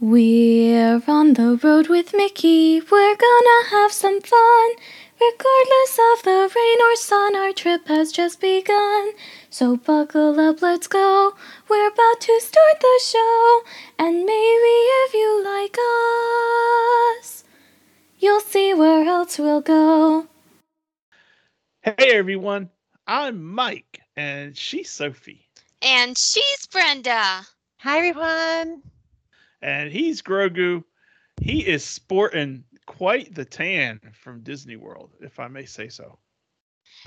We're on the road with Mickey. We're gonna have some fun. Regardless of the rain or sun, our trip has just begun. So buckle up, let's go. We're about to start the show. And maybe if you like us, you'll see where else we'll go. Hey everyone, I'm Mike and she's Sophie. And she's Brenda. Hi everyone. And he's Grogu. He is sporting quite the tan from Disney World, if I may say so.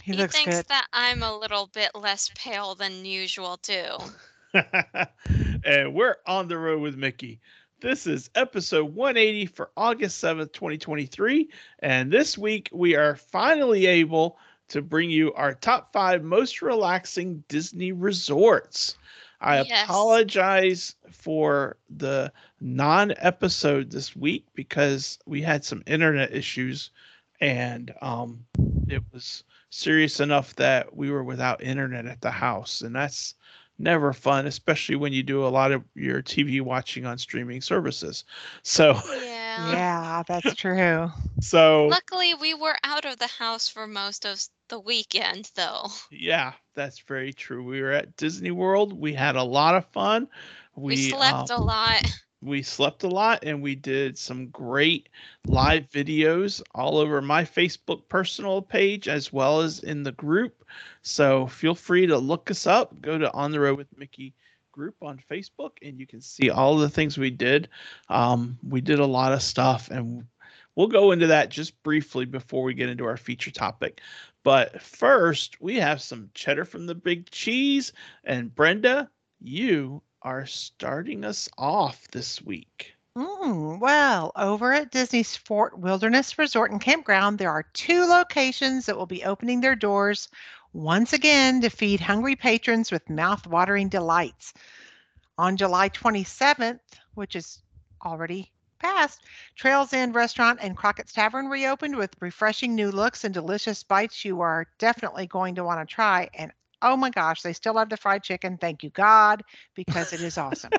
He, He, looks thinks good. that I'm a little bit less pale than usual too. and we're on the road with Mickey. This is episode 180 for August 7th, 2023. And this week we are finally able to bring you our top five most relaxing Disney resorts. I Yes. apologize for the non episode this week because we had some internet issues and um, it was serious enough that we were without internet at the house. And that's never fun, especially when you do a lot of your TV watching on streaming services. So, Yeah. Yeah, that's true. so Luckily, we were out of the house for most of the weekend, though. yeah, that's very true. We were at Disney World. We had a lot of fun. We, slept a um, lot. we slept a lot and we did some great live videos all over my Facebook personal page as well as in the group. So feel free to look us up. Go to On the Road with Mickey group on Facebook and you can see all the things we did. Um, we did a lot of stuff and we'll go into that just briefly before we get into our feature topic. But first, we have some cheddar from the big cheese. And Brenda, you are starting us off this week. Mm, well, over at Disney's Fort Wilderness Resort and Campground, there are two locations that will be opening their doors once again to feed hungry patrons with mouth-watering delights. On July 27th, which is already passed, Trails End Restaurant and Crockett's Tavern reopened with refreshing new looks and delicious bites you are definitely going to want to try. And oh my gosh, they still have the fried chicken. Thank you, God, because it is awesome.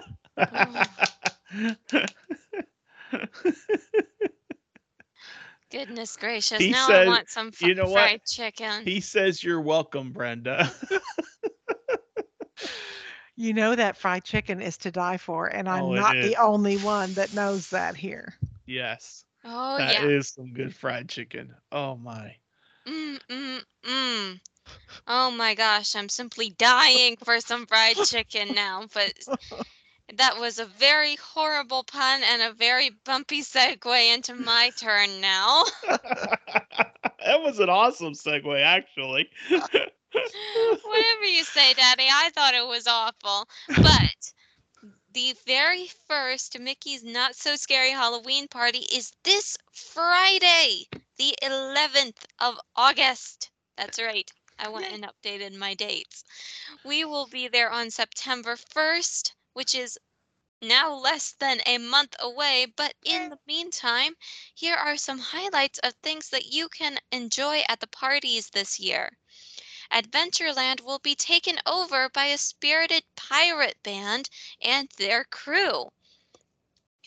Goodness gracious. He now said- I want some f- you know what? fried chicken. he says you're welcome, Brenda. You know that fried chicken is to die for, and I'm Oh, not is. the only one that knows that here. yes. oh, that yeah. is some good fried chicken. Oh my. Mm, mm, mm. Oh my gosh, I'm simply dying for some fried chicken now. But that was a very horrible pun and a very bumpy segue into my turn now. that was an awesome segue, actually. Whatever you say, Daddy, I thought it was awful. But the very first Mickey's Not So Scary Halloween party is this Friday, the 11th of August. That's right. I went and updated my dates. We will be there on September 1st, which is now less than a month away. But in the meantime, here are some highlights of things that you can enjoy at the parties this year. Adventureland will be taken over by a spirited pirate band and their crew.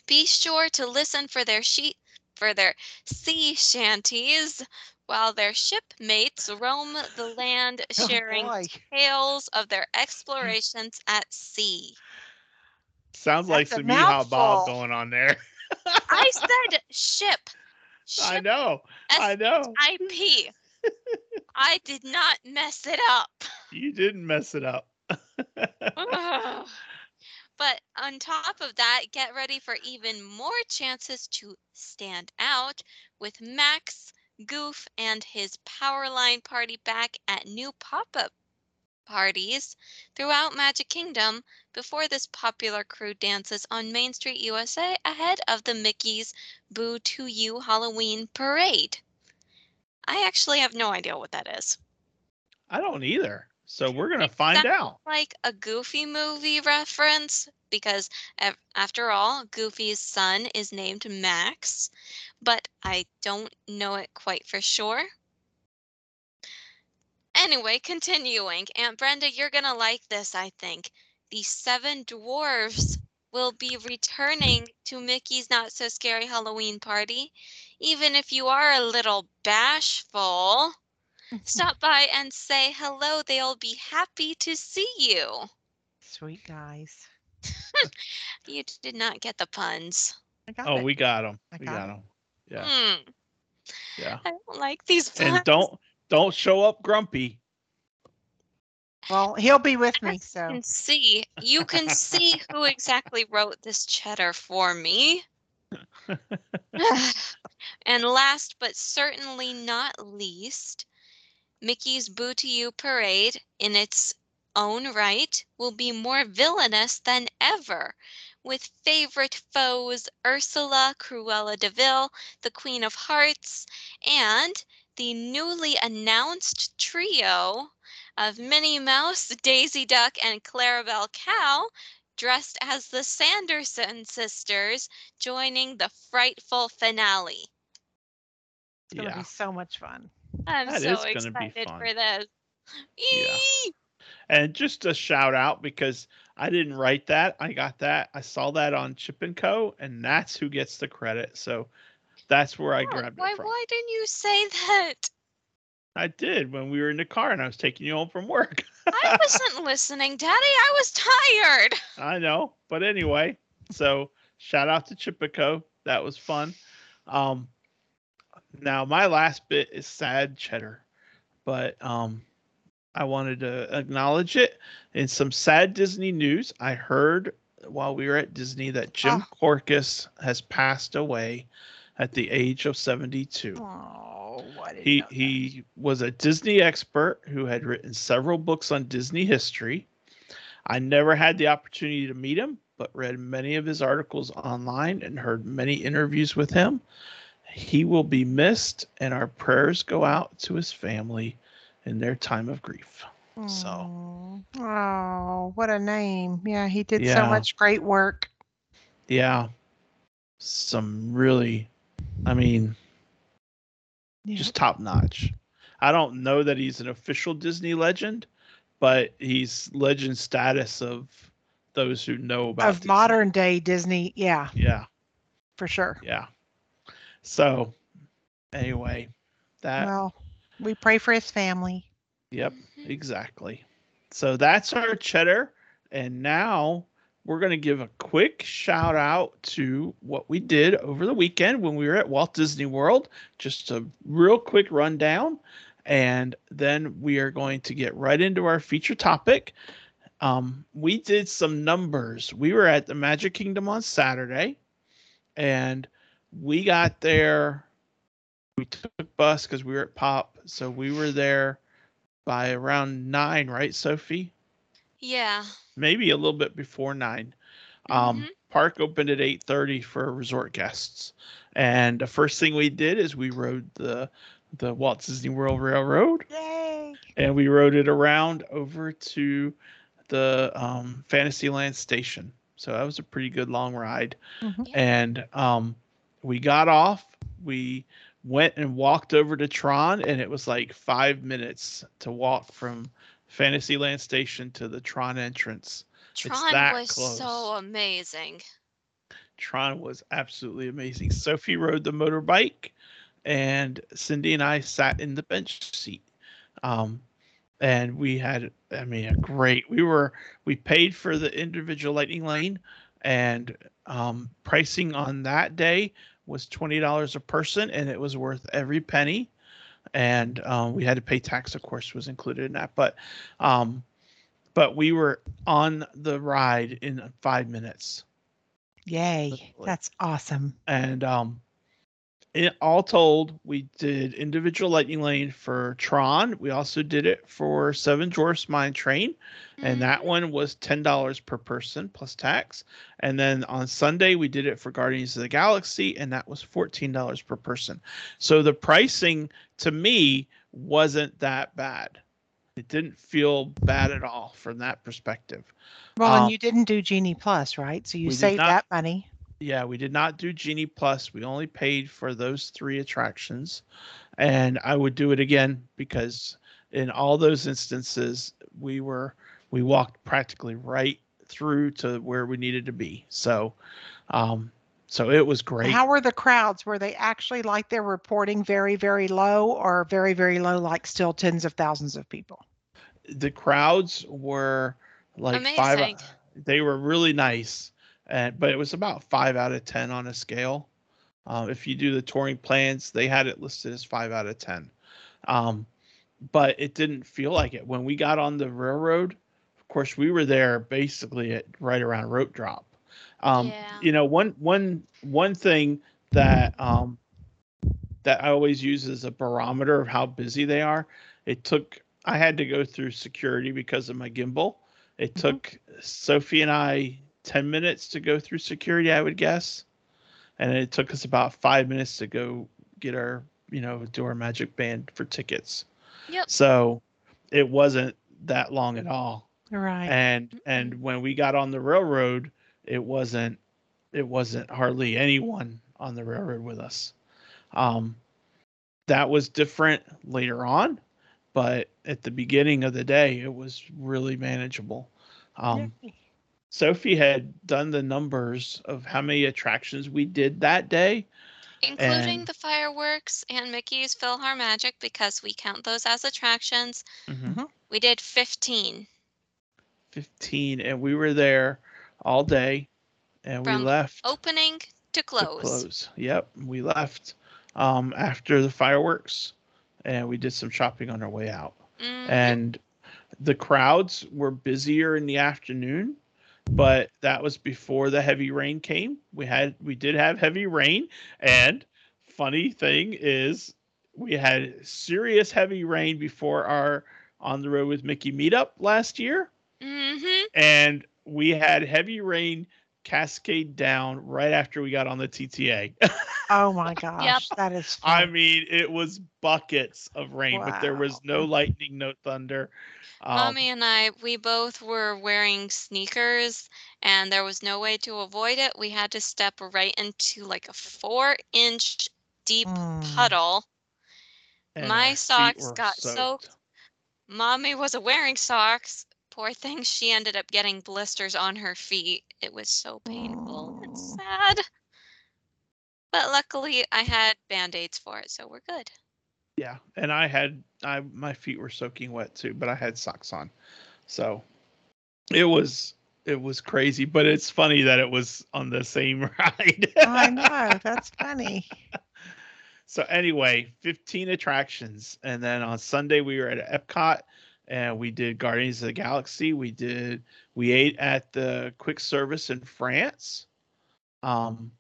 Be sure to listen for their sheet for their sea shanties while their shipmates roam the land Oh, sharing boy. tales of their hmm. explorations at sea. Sounds like That's a some Yeehaw Bob going on there. I said ship. I know. I know. S-I-P. I did not mess it up. You didn't mess it up. But on top of that, get ready for even more chances to stand out with Max, Goof, and his Powerline party back at new pop up parties throughout Magic Kingdom before this popular crew dances on Main Street, USA ahead of the Mickey's Boo to You Halloween parade. I actually have no idea what that is. I don't either. So we're gonna It find out. like a Goofy movie reference because after all, Goofy's son is named Max, but I don't know it quite for sure. Anyway, continuing. Aunt Brenda, you're going to like this, I think. The Seven Dwarves will be returning to Mickey's Not So Scary Halloween Party. Even if you are a little bashful, stop by and say hello. They'll be happy to see you. Sweet guys. You did not get the puns. I got Oh, it. we got them. I We got got them. Yeah. Hmm, Yeah. I don't like these puns. And don't don't show up grumpy. Well, he'll be with me, so. You can see. You can see who exactly wrote this cheddar for me. and last but certainly not least, Mickey's Boo to You parade, in its own right, will be more villainous than ever, with favorite foes Ursula, Cruella de Vil, the Queen of Hearts, and the newly announced trio of Minnie Mouse, Daisy Duck, and Clarabelle Cow dressed as the Sanderson sisters, joining the frightful finale. it's gonna Yeah. be so much fun. I'm That so is gonna be excited fun. for this. Yeah. And just a shout out because I didn't write that. I got that. I saw that on Chip and Co. And that's who gets the credit. So that's where I grabbed why, it from. why didn't you say that? I did when we were in the car and I was taking you home from work. I wasn't listening, Daddy. I was tired. I know. But anyway, so shout out to Chip and Co. That was fun. Um now my last bit is sad cheddar. But um I wanted to acknowledge it. In some sad Disney news, I heard while we were at Disney that Jim Ah. Corcus has passed away at the age of 72. Oh, He he was a Disney expert who had written several books on Disney history. I never had the opportunity to meet him, but read many of his articles online and heard many interviews with him. He will be missed, and our prayers go out to his family in their time of grief. so- Oh, what a name. Yeah, he did so much great work. Yeah, some really, I mean, Yeah. just top notch. I don't know that he's an official Disney legend, but he's legend status of those who know about of Disney. modern day Disney. Yeah, Yeah, for sure. yeah. So, anyway, that Well, we pray for his family. yep, exactly. So that's our cheddar, and now we're going to give a quick shout out to what we did over the weekend when we were at Walt Disney World. Just a real quick rundown, and then we are going to get right into our feature topic. Um, we did some numbers. We were at the Magic Kingdom on Saturday, and we got there. We took bus because we were at Pop, so we were there by around nine, right, Sophie? Yeah. Maybe a little bit before nine. Um, Mhm. Park opened at eight thirty for resort guests, and the first thing we did is we rode the the Walt Disney World Railroad, Yay! and we rode it around over to the um, Fantasyland station. So that was a pretty good long ride. Mhm. And um, we got off. We went and walked over to Tron, and it was like five minutes to walk from Fantasyland station to the Tron entrance. Tron that was close. so amazing. Tron was absolutely amazing. Sophie rode the motorbike, and Cindy and I sat in the bench seat. Um, and we had, I mean, a great. We were we paid for the individual lightning lane, and um, pricing on that day was twenty dollars a person, and it was worth every penny. And um, we had to pay tax, of course, was included in that. But, um, but we were on the ride in five minutes Yay! Like- That's awesome. and um it, all told we did individual lightning lane for tron we also did it for seven dwarfs mine train and that Mhm. one was $10 per person plus tax and then on sunday we did it for guardians of the galaxy and that was $14 per person so the pricing to me wasn't that bad it didn't feel bad at all from that perspective Well, Um, and you didn't do Genie Plus, right? So you saved not. that money. Yeah, we did not do Genie Plus. We only paid for those three attractions. And I would do it again because in all those instances, we were, we walked practically right through to where we needed to be. So, um, so it was great. How were the crowds? Were they actually like they're reporting very, very low or very, very low, like still tens of thousands of people? the crowds were like five. Amazing. They were really nice, and but it was about five out of ten on a scale. Um, if you do the touring plans, they had it listed as five out of ten. Um, but it didn't feel like it when we got on the railroad. Of course, we were there basically at right around rope drop. Um, Yeah. You know, one one one thing that um, that I always use as a barometer of how busy they are. It took I had to go through security because of my gimbal. It Mhm. took Sophie and I 10 minutes to go through security, I would guess. And it took us about five minutes to go get our, you know, do our magic band for tickets. Yep. So it wasn't that long at all. Right. And and when we got on the railroad, it wasn't it wasn't hardly anyone on the railroad with us. Um, that was different later on, but at the beginning of the day, it was really manageable. Um, Yay. Sophie had done the numbers of how many attractions we did that day. Including and- the fireworks and Mickey's PhilharMagic because we count those as attractions. We did 15. 15, and we were there all day, and we left. Opening to to close. close. Yep, we left um, after the fireworks, and we did some shopping on our way out. Mhm. And the crowds were busier in the afternoon, but that was before the heavy rain came. We had we did have heavy rain, and funny thing is, we had serious heavy rain before our on the road with Mickey meetup last year Mhm. and we had heavy rain cascade down right after we got on the TTA. Oh my gosh, yep. that is. I mean, it was buckets of rain, but there was no lightning, no thunder. Um, Mommy and I, we both were wearing sneakers and there was no way to avoid it. We had to step right into like a four inch deep Mm. puddle. my socks got soaked. Mommy was wearing socks. Poor thing, she ended up getting blisters on her feet. It was so painful and sad. But luckily, I had band aids for it, so we're good. Yeah, and I had I my feet were soaking wet too, but I had socks on, so it was it was crazy. But it's funny that it was on the same ride. oh, I know. That's funny. So anyway, 15 attractions, and then on Sunday we were at Epcot, and we did Guardians of the Galaxy. We did we ate at the quick service in France, um,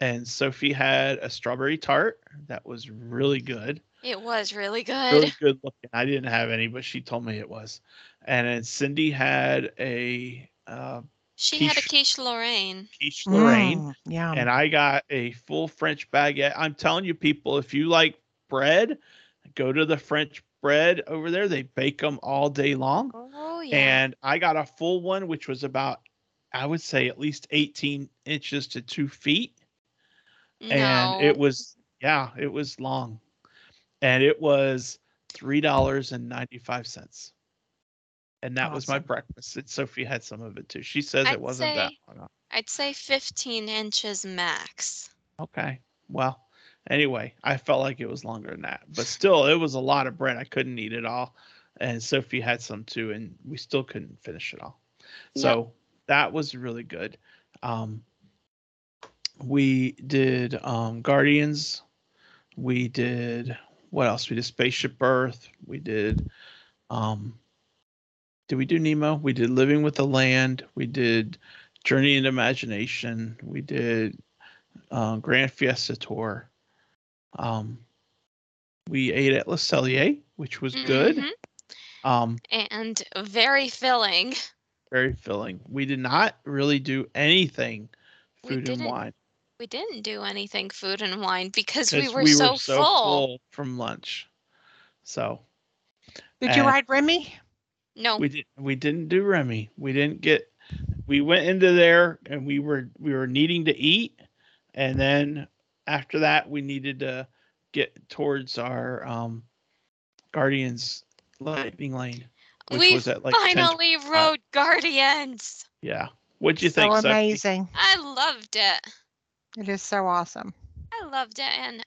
and Sophie had a strawberry tart that was really good, It was really good. really good looking. I didn't have any, but she told me it was. And then Cindy had a uh, she had a quiche- quiche Lorraine. quiche Lorraine. Mm, yeah. and I got a full French baguette. I'm telling you, people, if you like bread, go to the French bread over there. They bake them all day long. Oh yeah. And I got a full one, which was about, I would say, at least 18 inches to two feet. No. And it was, yeah, it was long. And it was $3.95. And that was my breakfast. And Sophie had some of it too. She says I'd it wasn't that long. I'd say 15 inches max. Okay. Well, anyway, I felt like it was longer than that, but still, it was a lot of bread. I couldn't eat it all, and Sophie had some too, and we still couldn't finish it all. So that was really good. Um, we did um, Guardians. We did what else? We did Spaceship Earth. We did. Um, did we do Nemo? We did Living with the Land. We did Journey into Imagination. We did uh, Grand Fiesta Tour. Um, we ate at Le Cellier, which was good. Mhm. Um, And very filling. very filling. We did not really do anything food and wine We didn't do anything food and wine because we because were, so, full. from lunch. So Did you ride Remy? No, we didn't. we didn't do Remy. We didn't get we went into there and we were we were needing to eat and then after that we needed to get towards our um Guardians lightning lane. which we was at like 10 finally rode Guardians. Yeah. What'd you so think? Sophie? amazing. I loved it. It is so awesome. I loved it. And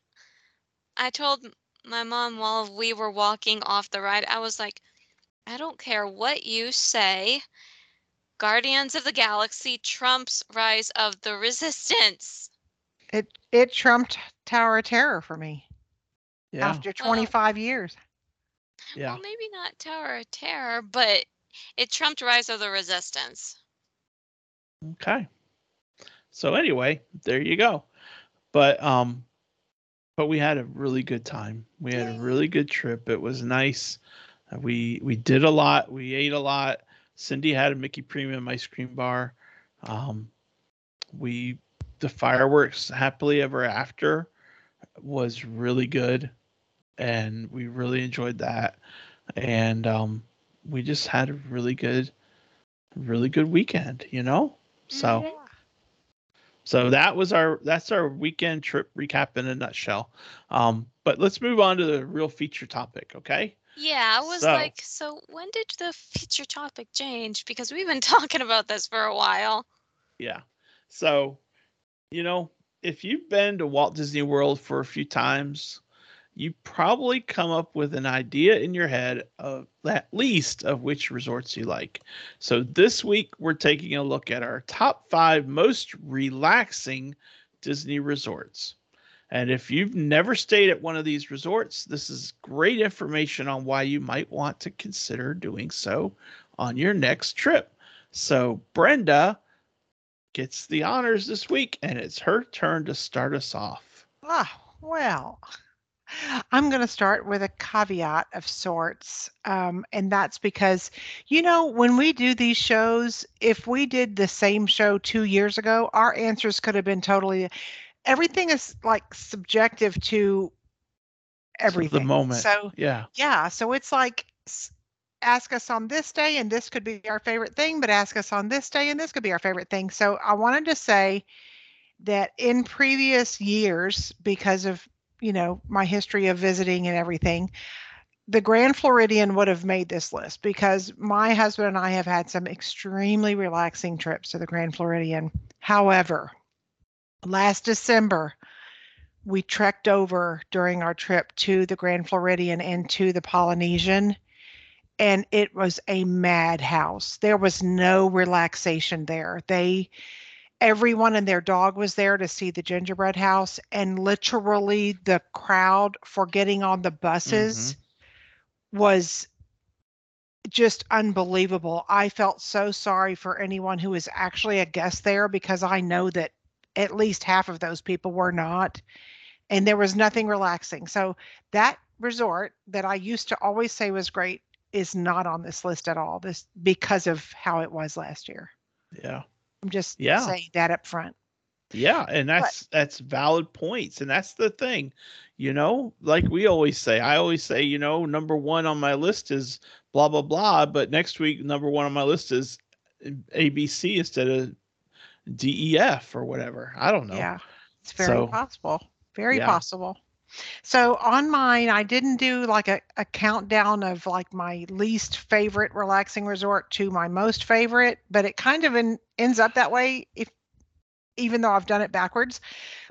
I told my mom while we were walking off the ride, I was like, I don't care what you say. Guardians of the Galaxy trumps Rise of the Resistance. It it trumped Tower of Terror for me Yeah. after 25 years. Yeah. Well, maybe not Tower of Terror, but it trumped Rise of the Resistance. Okay. So anyway, there you go. But um but we had a really good time. We had a really good trip. It was nice. Uh, We we did a lot. We ate a lot. Cindy had a Mickey Premium ice cream bar. Um we the fireworks happily ever after was really good and we really enjoyed that. And um we just had a really good really good weekend, you know? So Mhm. so that was our that's our weekend trip recap in a nutshell. Um, but let's move on to the real feature topic, okay? Yeah, I was So- like, so when did the feature topic change? Because we've been talking about this for a while. Yeah. So, you know, if you've been to Walt Disney World for a few times, you probably come up with an idea in your head of at least of which resorts you like. So this week we're taking a look at our top five most relaxing Disney resorts. And if you've never stayed at one of these resorts, this is great information on why you might want to consider doing so on your next trip. So, Brenda gets the honors this week, and it's her turn to start us off. Ah, well, I'm going to start with a caveat of sorts. Um, and that's because, you know, when we do these shows, if we did the same show two years ago, our answers could have been totally, everything is like subjective to everything. The moment. So, Yeah. yeah. So it's like, ask us on this day, and this could be our favorite thing, but ask us on this day, and this could be our favorite thing. So I wanted to say that in previous years, because of you know my history of visiting and everything the grand floridian would have made this list because my husband and i have had some extremely relaxing trips to the grand floridian however last december we trekked over during our trip to the grand floridian and to the polynesian and it was a madhouse. There was no relaxation there. They everyone and their dog was there to see the gingerbread house and literally the crowd for getting on the mm-hmm. buses was just unbelievable. I felt so sorry for anyone who was actually a guest there because i know that at least half of those people were not and there was nothing relaxing. So that resort that i used to always say was great is not on this list at all this because of how it was last year Yeah. i'm just Yeah. saying that up front Yeah, and that's that's valid points, and that's the thing, you know. Like we always say, I always say, you know, number one on my list is blah blah blah, but next week number one on my list is ABC instead of DEF or whatever. I don't know. Yeah, it's very So, possible. Very yeah. possible. So on mine, I didn't do like a, a countdown of like my least favorite relaxing resort to my most favorite, but it kind of in, ends up that way if even though I've done it backwards.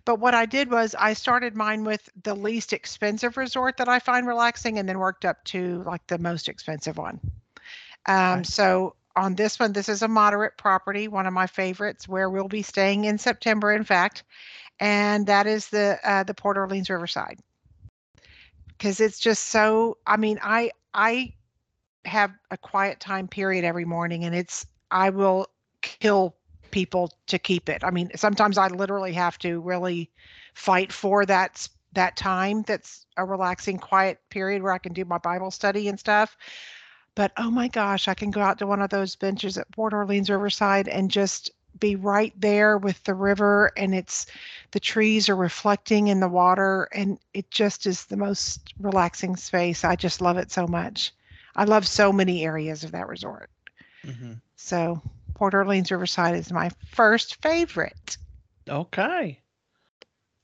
But what I did was I started mine with the least expensive resort that I find relaxing and then worked up to like the most expensive one. Um, Okay. So on this one, this is a moderate property, one of my favorites, where we'll be staying in September, in fact, and that is the uh, the Port Orleans Riverside. Because it's just so. I mean, I I have a quiet time period every morning, and it's I will kill people to keep it. I mean, sometimes I literally have to really fight for that that time. That's a relaxing, quiet period where I can do my Bible study and stuff. But oh my gosh, I can go out to one of those benches at Port Orleans Riverside and just be right there with the river and it's the trees are reflecting in the water and it just is the most relaxing space. I just love it so much. I love so many areas of that resort. Mhm. So Port Orleans Riverside is my first favorite. Okay.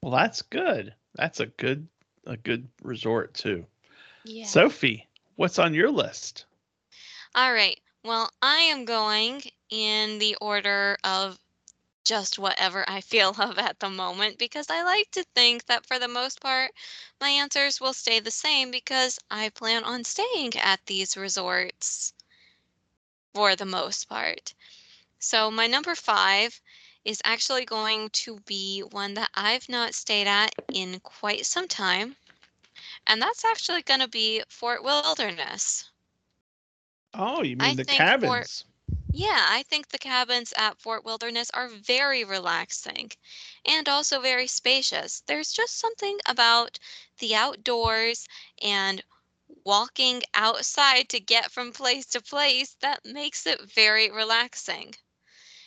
Well, that's good. That's a good a good resort too. Yeah. Sophie, what's on your list? All right. Well, I am going in the order of just whatever I feel of at the moment because I like to think that for the most part, my answers will stay the same because I plan on staying at these resorts for the most part. So, my number five is actually going to be one that I've not stayed at in quite some time. And that's actually going to be Fort Wilderness. Oh, you I mean the think for- cabins? Yeah, I think the cabins at Fort Wilderness are very relaxing and also very spacious. There's just something about the outdoors and walking outside to get from place to place that makes it very relaxing.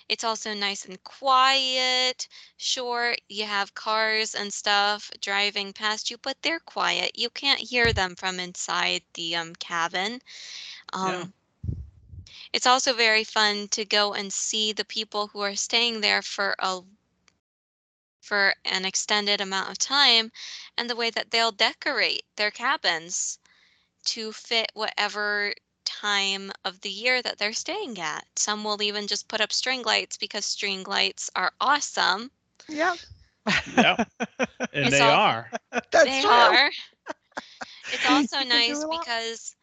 It's also nice and quiet. Sure, you have cars and stuff driving past you, but they're quiet. You can't hear them from inside the um, cabin. Um, Yeah. It's also very fun to go and see the people who are staying there for a for an extended amount of time and the way that they'll decorate their cabins to fit whatever time of the year that they're staying at. Some will even just put up string lights because string lights are awesome. Yep. Yep. And It's they all- are. That's they true. are. It's also You can do nice because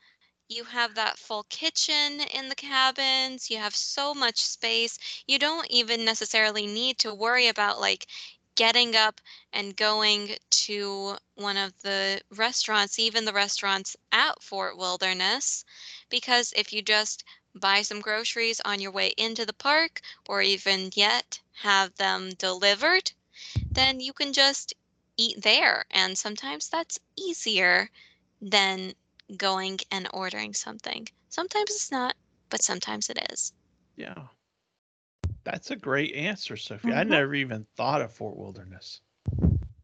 you have that full kitchen in the cabins. You have so much space. You don't even necessarily need to worry about like getting up and going to one of the restaurants, even the restaurants at Fort Wilderness, because if you just buy some groceries on your way into the park or even yet have them delivered, then you can just eat there. And sometimes that's easier than going and ordering something. Sometimes it's not, but sometimes it is. Yeah. That's a great answer, Sophie. I Mhm. never even thought of Fort Wilderness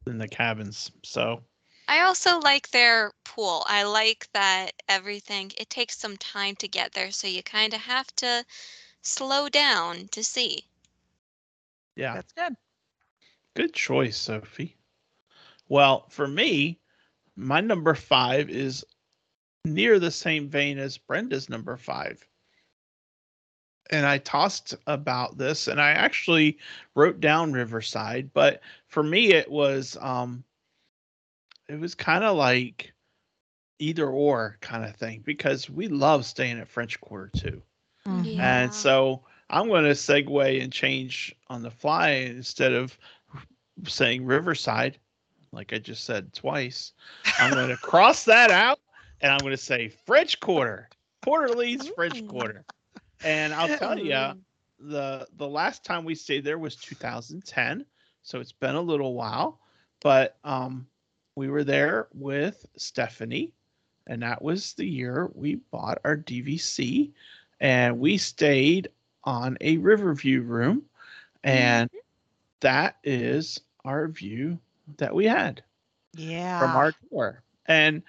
in the cabins. So, I also like their pool. I like that everything, it takes some time to get there, so you kind of have to slow down to see. yeah. That's good. Good choice, Sophie. Well, for me, my number five is near the same vein as Brenda's number five. And I tossed about this and I actually wrote down Riverside, but for me it was um it was kind of like either or kind of thing because we love staying at French Quarter too. Mhm. Yeah. And so I'm going to segue and change on the fly instead of saying Riverside, like I just said twice. I'm going to cross that out and I'm going to say French Quarter, Orleans French Quarter. And I'll tell you, the the last time we stayed there was 2010, so it's been a little while. But um, we were there with Stephanie, and that was the year we bought our DVC, and we stayed on a Riverview room, and that is our view that we had Yeah. from our tour. And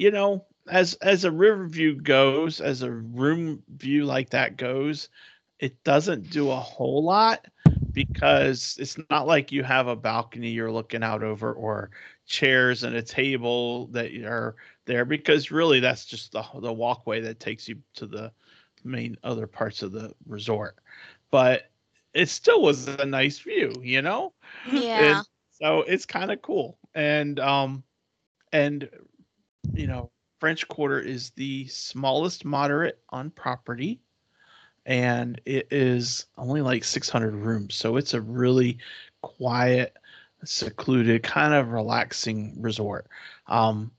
you know, as as a river view goes, as a room view like that goes, it doesn't do a whole lot because it's not like you have a balcony you're looking out over or chairs and a table that are there because really that's just the the walkway that takes you to the main other parts of the resort. But it still was a nice view, you know? Yeah. And so it's kind of cool. And um and you know, French Quarter is the smallest moderate on property and it is only like 600 rooms. So it's a really quiet, secluded, kind of relaxing resort. Um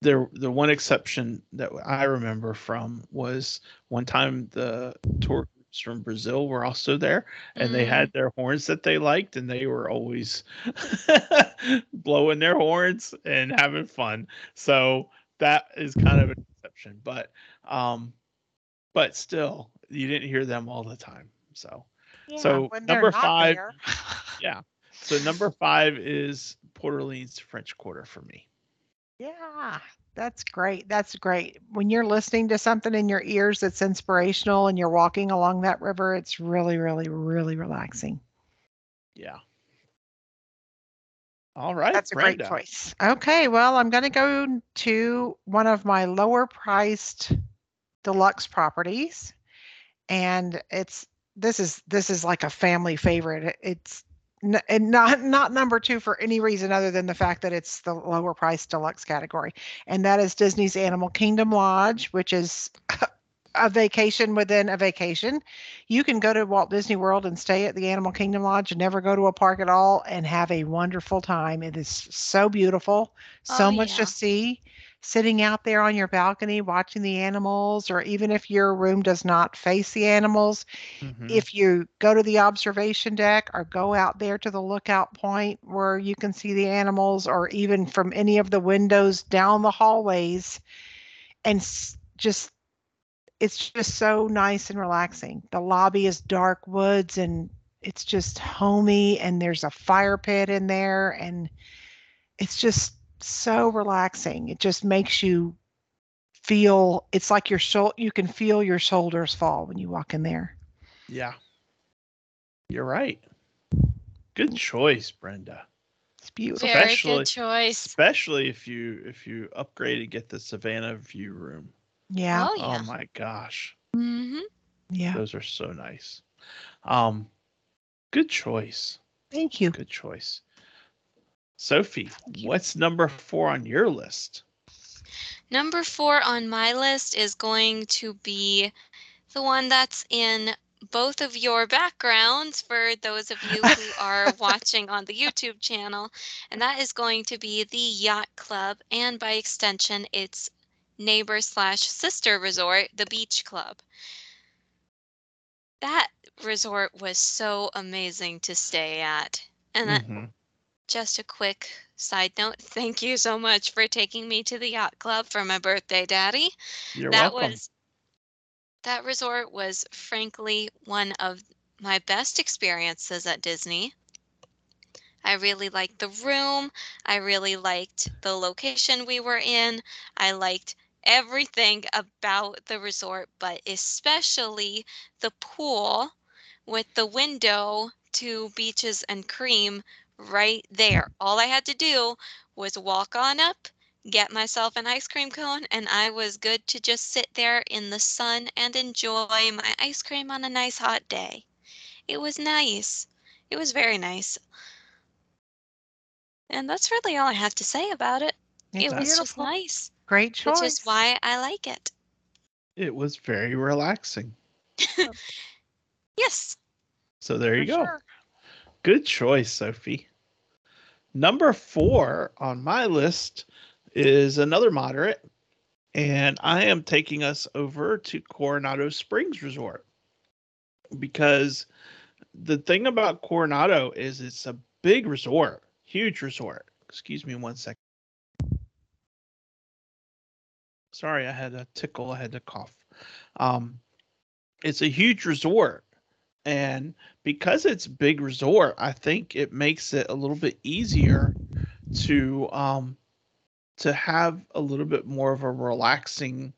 there the one exception that I remember from was one time the tour groups from Brazil were also there and they Mm. had their horns that they liked and they were always blowing their horns and having fun so that is kind of an exception but um but still you didn't hear them all the time so Yeah, so number five- yeah. so number five is port orleans french quarter for me Yeah, that's great. That's great. When you're listening to something in your ears that's inspirational and you're walking along that river, it's really, really, really relaxing. yeah all right That's a Brenda. great choice. Okay, well, I'm going to go to one of my lower priced deluxe properties, and it's this is this is like a family favorite. It's n- and not not number two for any reason other than the fact that it's the lower price deluxe category, and that is Disney's Animal Kingdom Lodge, which is a vacation within a vacation. You can go to Walt Disney World and stay at the Animal Kingdom Lodge and never go to a park at all and have a wonderful time. It is so beautiful, oh, so Oh, much yeah. to see. Sitting out there on your balcony watching the animals, or even if your room does not face the animals, Mhm. if you go to the observation deck or go out there to the lookout point where you can see the animals, or even from any of the windows down the hallways, and just it's just so nice and relaxing. The lobby is dark woods and it's just homey, and there's a fire pit in there, and it's just so relaxing. It just makes you feel it's like your soul you can feel your shoulders fall when you walk in there. Yeah. You're right. Good choice, Brenda. It's beautiful. Very Especially- good choice. Especially if you if you upgrade and get the Savannah view room. Yeah. Oh yeah. Oh my gosh. hmm Yeah. Those are so nice. Um good choice. Thank you. Good choice. Sophie, what's number four on your list? Number four on my list is going to be the one that's in both of your backgrounds for those of you who are watching on the YouTube channel, and that is going to be the Yacht Club, and by extension, its neighbor slash sister resort, the Beach Club. That resort was so amazing to stay at. And that, Mhm. Just a quick side note thank you so much for taking me to the Yacht Club for my birthday, Daddy You're that welcome. was that resort was frankly one of my best experiences at Disney. I really liked the room. I really liked the location we were in. I liked everything about the resort, but especially the pool with the window to beaches and cream right there. All I had to do was walk on up, get myself an ice cream cone, and I was good to just sit there in the sun and enjoy my ice cream on a nice hot day. It was nice. It was very nice. And that's really all I have to say about it. It's it was just nice, Great choice. which is why I like it. It was very relaxing. Yes. So there you go. sure. Good choice, Sophie. Number four on my list is another moderate, and I am taking us over to Coronado Springs Resort because the thing about Coronado is it's a big resort, huge resort. Excuse me one second. Sorry, I had a tickle. I had to cough. Um, it's a huge resort, and because it's big resort, I think it makes it a little bit easier to um to have a little bit more of a relaxing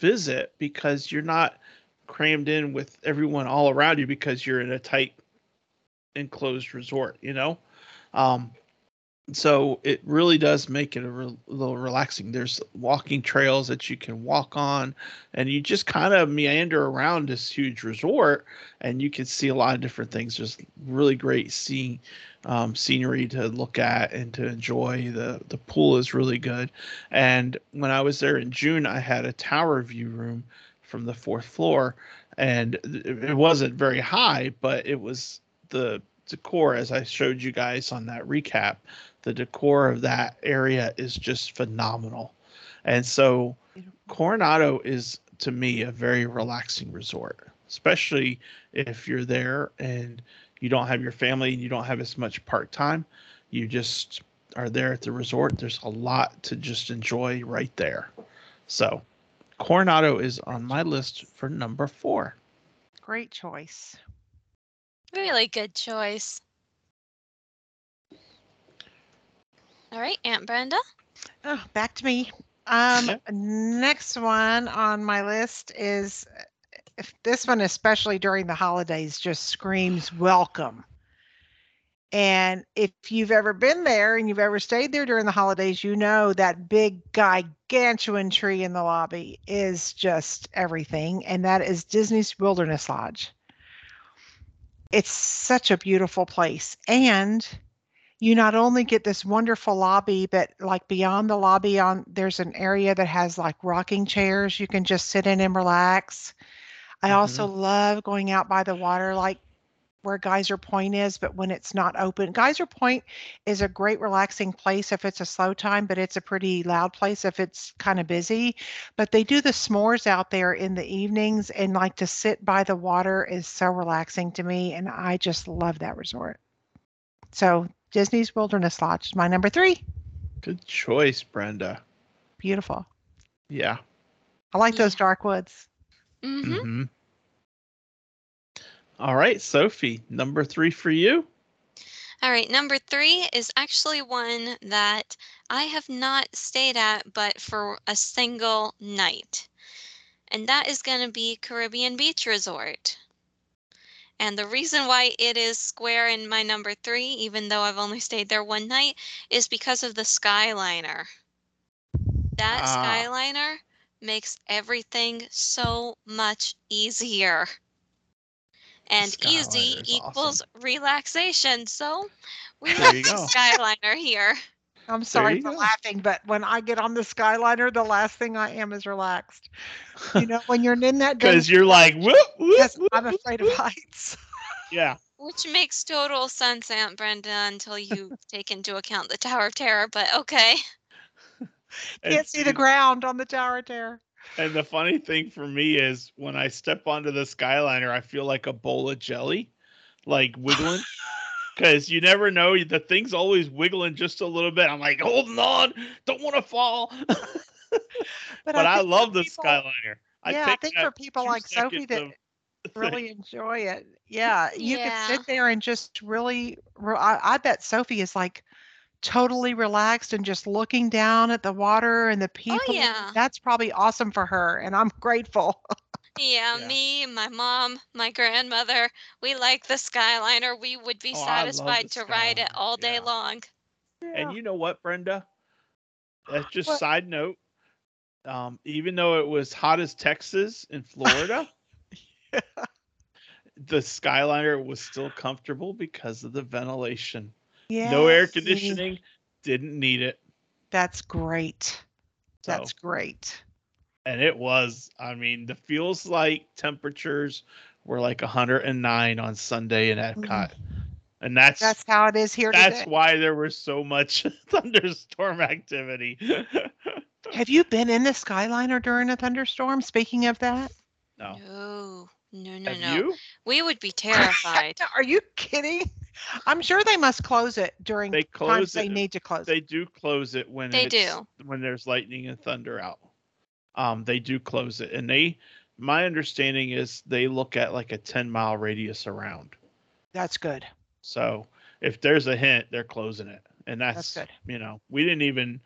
visit because you're not crammed in with everyone all around you because you're in a tight enclosed resort, you know? Um so it really does make it a, re- little relaxing. There's walking trails that you can walk on, and you just kind of meander around this huge resort, and you can see a lot of different things. There's really great seeing um, scenery to look at and to enjoy. the The pool is really good, and when I was there in June, I had a tower view room from the fourth floor, and it wasn't very high, but it was the decor as I showed you guys on that recap the decor of that area is just phenomenal. And so Coronado is to me a very relaxing resort, especially if you're there and you don't have your family and you don't have as much part time. You just are there at the resort. There's a lot to just enjoy right there. So Coronado is on my list for number four. Great choice. Really good choice. All right, Aunt Brenda. Oh, back to me. Um, next one on my list is if this one, especially during the holidays, just screams welcome. And if you've ever been there and you've ever stayed there during the holidays, you know that big gigantuan tree in the lobby is just everything. And that is Disney's Wilderness Lodge. It's such a beautiful place. And you not only get this wonderful lobby, but like beyond the lobby on there's an area that has like rocking chairs you can just sit in and relax. I also mm-hmm. love going out by the water like where Geyser Point is, but when it's not open. Geyser Point is a great relaxing place if it's a slow time, but it's a pretty loud place if it's kind of busy. But they do the s'mores out there in the evenings, and like to sit by the water is so relaxing to me, and I just love that resort. So Disney's Wilderness Lodge is my number three. Good choice, Brenda. Beautiful. Yeah. I like those dark woods. Mm-hmm. hmm All right, Sophie, number three for you. All right, number three is actually one that I have not stayed at, but for a single night. And that is going to be Caribbean Beach Resort. And the reason why it is square in my number three, even though I've only stayed there one night, is because of the Skyliner. That Ah. Skyliner makes everything so much easier. And easy Skyliner equals relaxation. So we have the. Skyliner here. I'm sorry for go. laughing, but when I get on the Skyliner, the last thing I am is relaxed. You know, when you're in that Because you're like, whoop, whoop, yes, whoop, I'm whoop, afraid of heights. Yeah. Which makes total sense, Aunt Brenda, until you take into account the Tower of Terror, but okay. And Can't see the ground on the Tower of Terror. And the funny thing for me is when I step onto the Skyliner, I feel like a bowl of jelly, like wiggling. Because you never know, the thing's always wiggling just a little bit. I'm like, holding on, don't want to fall. but I, think for love the people- Skyliner. I yeah, I think for people like Sophie that of- really enjoy it, yeah, you Yeah. can sit there and just really. I, I bet Sophie is like totally relaxed and just looking down at the water and the oh, people. Oh, yeah. That's probably awesome for her, and I'm grateful. Yeah, Yeah. me, my mom, my grandmother, we like the Skyliner. We would be Oh, I love the satisfied to ride it all day yeah. long. And you know what, Brenda? That's just What? side note. Um, even though it was hot as Texas in Florida, the Skyliner was still comfortable because of the ventilation. No air conditioning, didn't need it. That's great. So, That's great. And it was, I mean, the feels like temperatures were like 109 on Sunday in mm. Epcot. And that's That's how it is here that's today. why there was so much thunderstorm activity. Have you been in the Skyliner during a thunderstorm? Speaking of that, no. No, no, no, Have no. you? We would be terrified. are you kidding? I'm sure they must close it during They times close they need to close. They it. do close it when They it's- do. when there's lightning and thunder out. Um, they do close it, and they. My understanding is they look at like a 10 mile radius around. That's good. So if there's a hint, they're closing it, and That's that's, good. you know we didn't even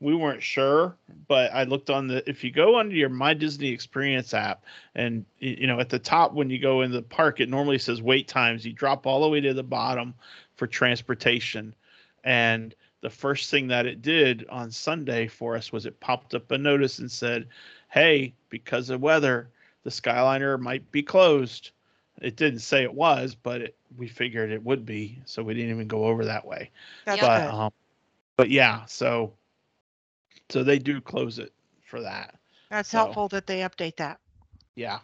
we weren't sure, but I looked on the if you go under your My Disney Experience app, and you know at the top when you go in the park, it normally says wait times. You drop all the way to the bottom for transportation, and the first thing that it did on Sunday for us was it popped up a notice and said, "Hey, because of weather, the Skyliner might be closed." It didn't say it was, but it, we figured it would be, so we didn't even go over that way. That's But good. um, but yeah, so so they do close it for that. That's so- helpful that they update that. Yeah.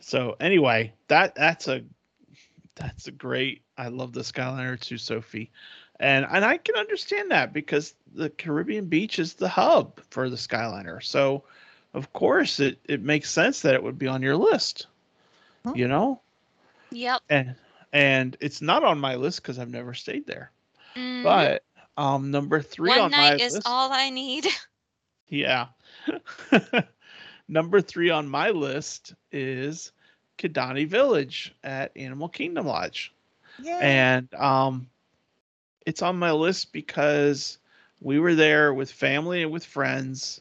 So anyway, that that's a that's a great. I love the Skyliner too, Sophie, and and I can understand that because the Caribbean beach is the hub for the Skyliner. So of course it it makes sense that it would be on your list. Hmm. You know, Yep. and and it's not on my list because I've never stayed there. Mhm. But um, number three One on my night is list. all I need. Yeah. Number three on my list is Kidani Village at Animal Kingdom Lodge. Yeah. And um it's on my list because we were there with family and with friends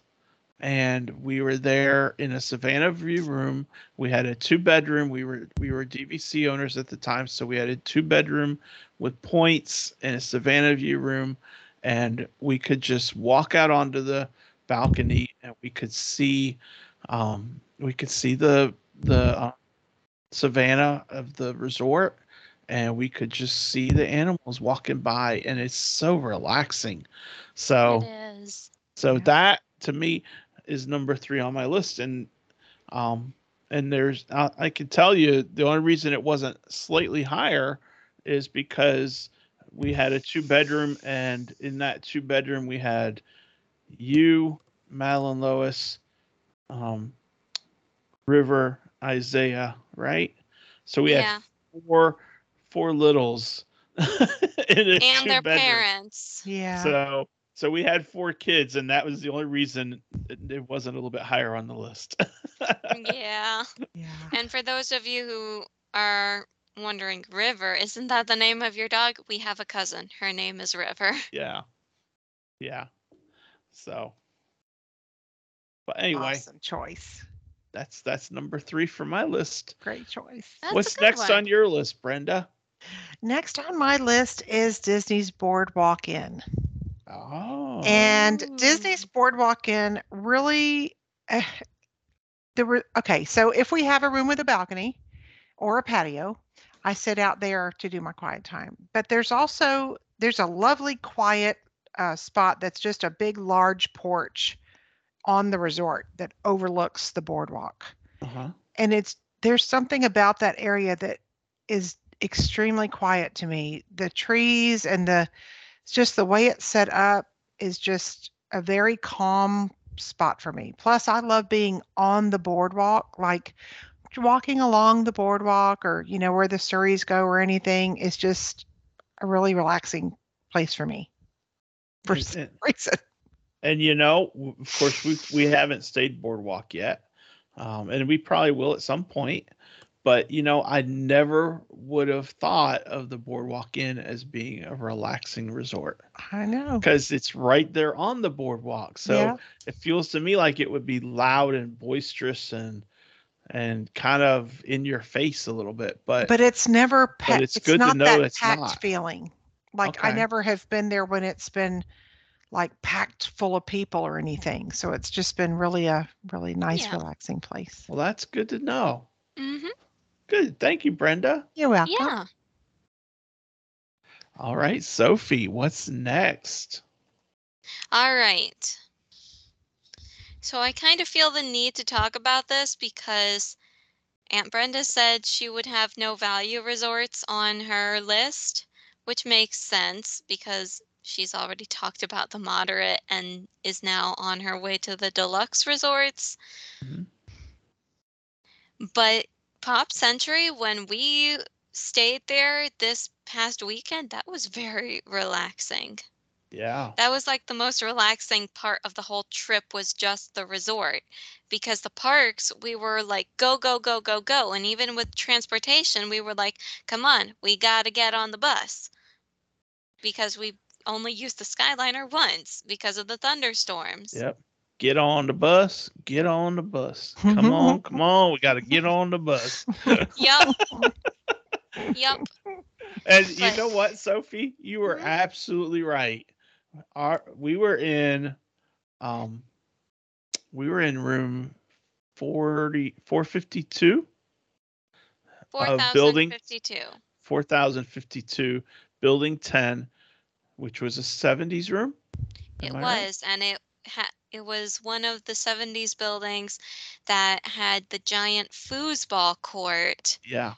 and we were there in a Savannah View room. We had a two bedroom. We were we were DVC owners at the time, so we had a two bedroom with points and a Savannah View room, and we could just walk out onto the balcony and we could see um, we could see the the uh, savannah of the resort and we could just see the animals walking by and it's so relaxing so It is. so Yeah. that to me is number three on my list and um and there's I, I can tell you the only reason it wasn't slightly higher is because we had a two bedroom and in that two bedroom we had you madeline lois um river isaiah right so we yeah. had four four littles in And their two-bedroom. parents. Yeah. So so we had four kids, and that was the only reason it, it wasn't a little bit higher on the list. Mm, yeah. yeah. And for those of you who are wondering, River, isn't that the name of your dog? We have a cousin. Her name is River. yeah, yeah. So, but anyway, Awesome choice. that's that's number three for my list. Great choice. That's What's next one. on your list, Brenda? Next on my list is Disney's Boardwalk Inn. Oh, And Disney's Boardwalk Inn really uh, there were okay, so if we have a room with a balcony or a patio, I sit out there to do my quiet time. But there's also there's a lovely quiet uh, spot that's just a big large porch on the resort that overlooks the boardwalk. uh-huh. and it's there's something about that area that is extremely quiet to me. The trees and the it's just the way it's set up is just a very calm spot for me. Plus i love being on the boardwalk like walking along the boardwalk or you know where the surreys go or anything is just a really relaxing place for me for And- some reason. And you know, of course, we we haven't stayed boardwalk yet, um, and we probably will at some point. But you know, I never would have thought of the boardwalk inn as being a relaxing resort i know because it's right there on the boardwalk. So Yeah. it feels to me like it would be loud and boisterous and and kind of in your face a little bit. But, but it's never packed. it's It's, good to not know that it's packed not. feeling. Like I never have been there when it's been like packed full of people or anything. So it's just been really a really nice, Yeah. relaxing place. well, that's good to know. Mm-hmm. Good, thank you, Brenda. You're welcome. Yeah. All right, Sophie, what's next? All right. So I kind of feel the need to talk about this because Aunt Brenda said she would have no value resorts on her list, which makes sense because she's already talked about the moderate and is now on her way to the deluxe resorts. Mhm. But Pop Century, when we stayed there this past weekend, that was very relaxing. Yeah. That was like the most relaxing part of the whole trip was just the resort because the parks we were like go go go go go and even with transportation we were like come on we got to get on the bus because we only used the skyliner once because of the thunderstorms. Yep. Get on the bus. Get on the bus. Come on, come on. We got to get on the bus. yep. yep. And you know what, Sophie? You were Mhm. absolutely right. Our we were in um we were in room 40 452 Uh, building- 4052. 4052 building 10 which was a 70s room. It Am I right? was, and it ha- it was one of the '70s buildings that had the giant foosball court Yeah.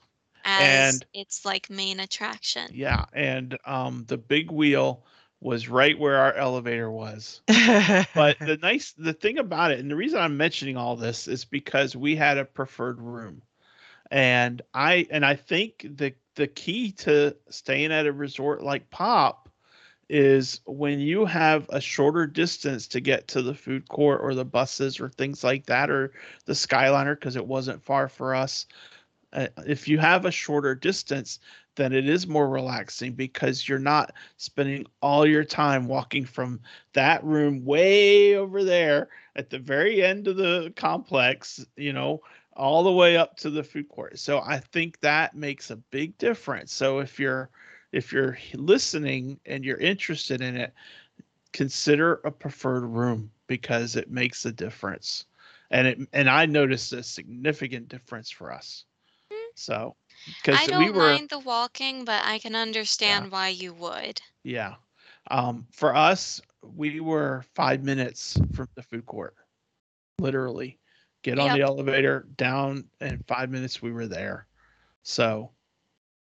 as And- its like main attraction. Yeah, and um the big wheel was right where our elevator was. But the nice the thing about it and the reason I'm mentioning all this is because we had a preferred room. And I and I think the the key to staying at a resort like Pop is when you have a shorter distance to get to the food court or the buses or things like that or the Skyliner because it wasn't far for us. Uh, if you have a shorter distance, then it is more relaxing because you're not spending all your time walking from that room way over there at the very end of the complex, you know, all the way up to the food court. So I think that makes a big difference. So if you're if you're listening and you're interested in it, consider a preferred room because it makes a difference. And it and I noticed a significant difference for us. Mm. So I don't we were mind the walking, but I can understand why you would. yeah. Um for us, we were five minutes from the food court. Literally. Get on the elevator, down and five minutes we were there. So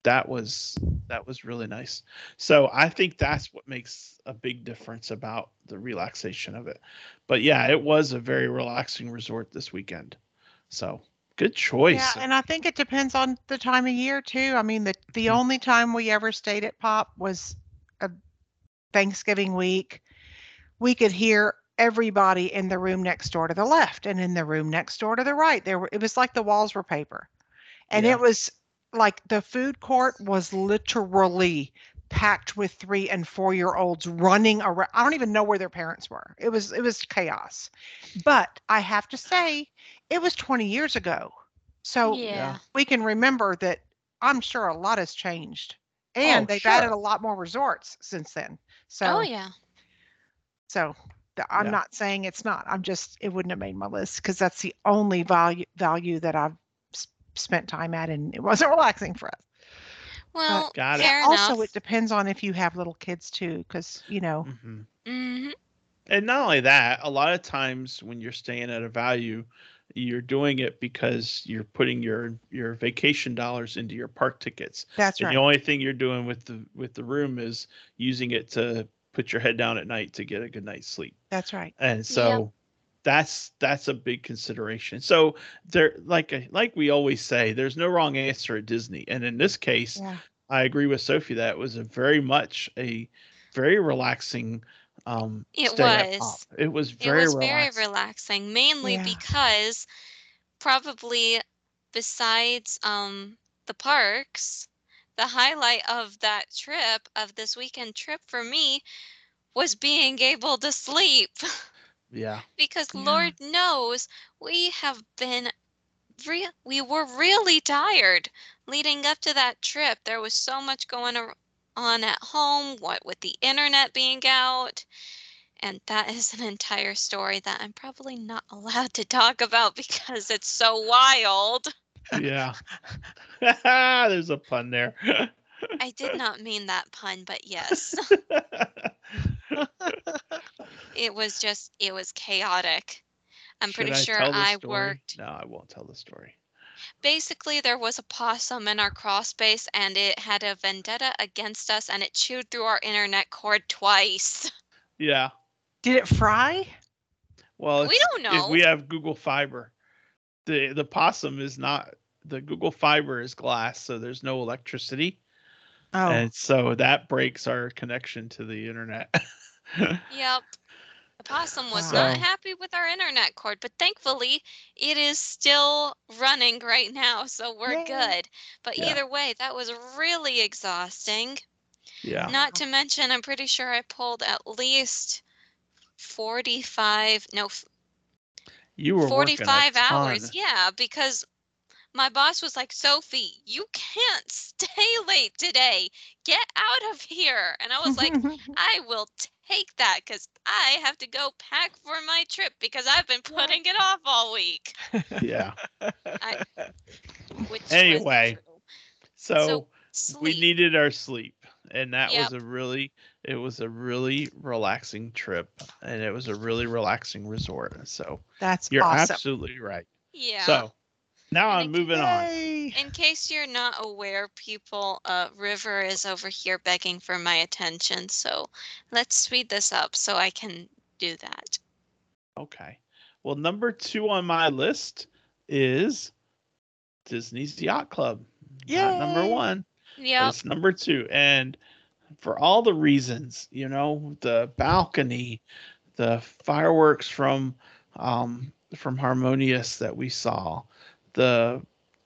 that was that was really nice. So I think that's what makes a big difference about the relaxation of it. But yeah, it was a very relaxing resort this weekend. So good choice. Yeah, and I think it depends on the time of year too. I mean, the the Mhm. only time we ever stayed at Pop was a Thanksgiving week. We could hear everybody in the room next door to the left and in the room next door to the right. There were it was like the walls were paper. And Yeah. it was like the food court was literally packed with 3 and 4 year olds running around. I don't even know where their parents were. It was it was chaos. But I have to say it was 20 years ago. So yeah. we can remember that I'm sure a lot has changed. And Oh, they've added a lot more resorts since then. So Oh yeah. so the, I'm Yeah. not saying it's not. I'm just it wouldn't have made my list because that's the only value value that I've s- spent time at and it wasn't relaxing for us. Well, Got it. also enough. it depends on if you have little kids too because you know Mhm. hmm And not only that, a lot of times when you're staying at a value, you're doing it because you're putting your your vacation dollars into your park tickets. that's And right. the only thing you're doing with the with the room is using it to put your head down at night to get a good night's sleep. That's right. And so that's that's a big consideration. So there like like we always say, there's no wrong answer at Disney. And in this case, Yeah. I agree with Sophie that it was a very much a very relaxing um It stay at was. Pop. It was It very was relaxing. very relaxing, mainly Yeah. because probably besides um the parks, the highlight of that trip of this weekend trip for me was being able to sleep yeah. because Yeah. Lord knows we have been real we were really tired leading up to that trip. There was so much going on at home, what with the internet being out. And that is an entire story that I'm probably not allowed to talk about because it's so wild. Yeah. There's a pun there. I did not mean that pun, but yes, it was just, it was chaotic. I'm pretty Should sure I story? worked. No, I won't tell the story. Basically, there was a possum in our crawl space and it had a vendetta against us and it chewed through our internet cord twice. Yeah. Did it fry? Well, We don't if know. we have Google Fiber. The the possum is not the Google Fiber is glass, so there's no electricity, Oh, and so that breaks our connection to the internet. Yep. The possum was Wow. not happy with our internet cord, but thankfully it is still running right now, so we're Yay. good. But Yeah. either way, that was really exhausting. yeah. Not to mention, I'm pretty sure I pulled at least 45, no, You were 45 hours. ton. Yeah, because my boss was like, Sophie, you can't stay late today. Get out of here. And I was like, I will take that because I have to go pack for my trip because I've been putting it off all week. Yeah. Which Anyway, true. So, we needed our sleep, and that Yep. was a really it was a really relaxing trip, and it was a really relaxing resort. So That's you're awesome. absolutely right. yeah. So now And I'm it- moving on. In case you're not aware, people, uh, River is over here begging for my attention. So let's speed this up so I can do that. Okay. Well, number two on my list is Disney's Yacht Club. Yeah. number one. but Yep. It's number two. And for all the reasons, you know, the balcony, the fireworks from um from Harmonious that we saw, the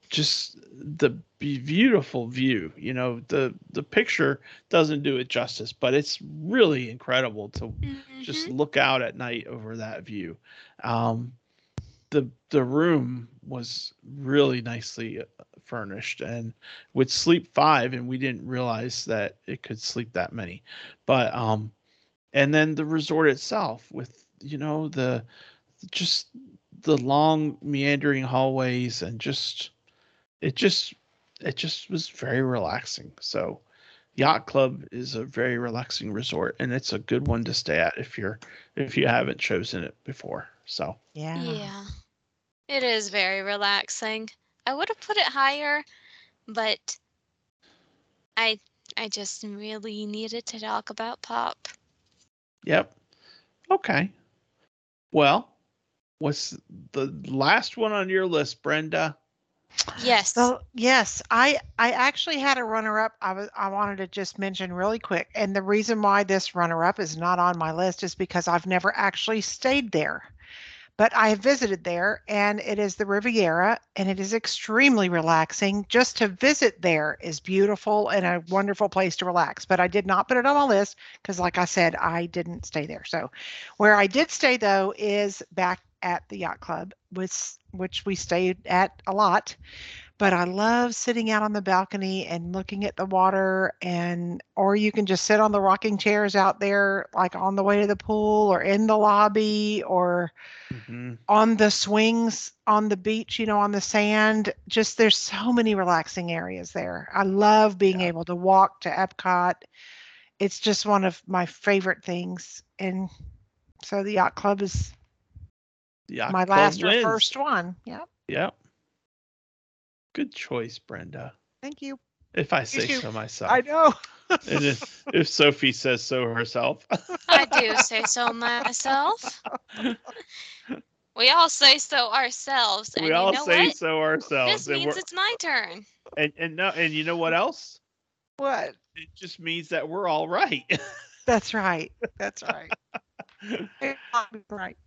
just the beautiful view. You know, the the picture doesn't do it justice, but it's really incredible to just Mhm. look out at night over that view. Um, the the room was really nicely uh, furnished and would sleep five, and we didn't realize that it could sleep that many. But um, and then the resort itself with you know the just the long meandering hallways and just it just it just was very relaxing. So yacht club is a very relaxing resort and it's a good one to stay at if you're if you haven't chosen it before. So Yeah. Yeah. It is very relaxing. I would have put it higher, but I I just really needed to talk about pop. Yep. Okay. Well, what's the last one on your list, Brenda? Yes. So yes, I I actually had a runner up. I was I wanted to just mention really quick, and the reason why this runner up is not on my list is because I've never actually stayed there, but I have visited there, and it is the Riviera, and it is extremely relaxing. Just to visit there is beautiful and a wonderful place to relax. But I did not put it on my list because, like I said, I didn't stay there. So, where I did stay though is back at the yacht club, which which we stayed at a lot but I love sitting out on the balcony and looking at the water and or you can just sit on the rocking chairs out there like on the way to the pool or in the lobby or Mm-hmm. on the swings on the beach, you know, on the sand. Just there's so many relaxing areas there. I love being Yeah. able to walk to Epcot. It's just one of my favorite things and so the yacht club is Yacht my Club last or first one. Yeah. Yep. Good choice, Brenda. Thank you. If I say too. so myself. I know. and if, if Sophie says so herself. I do say so myself. We all say so ourselves. And we you all know say what? so ourselves. This and, means it's my turn. and and no and you know what else? What? It just means that we're all right. That's right. That's right. right.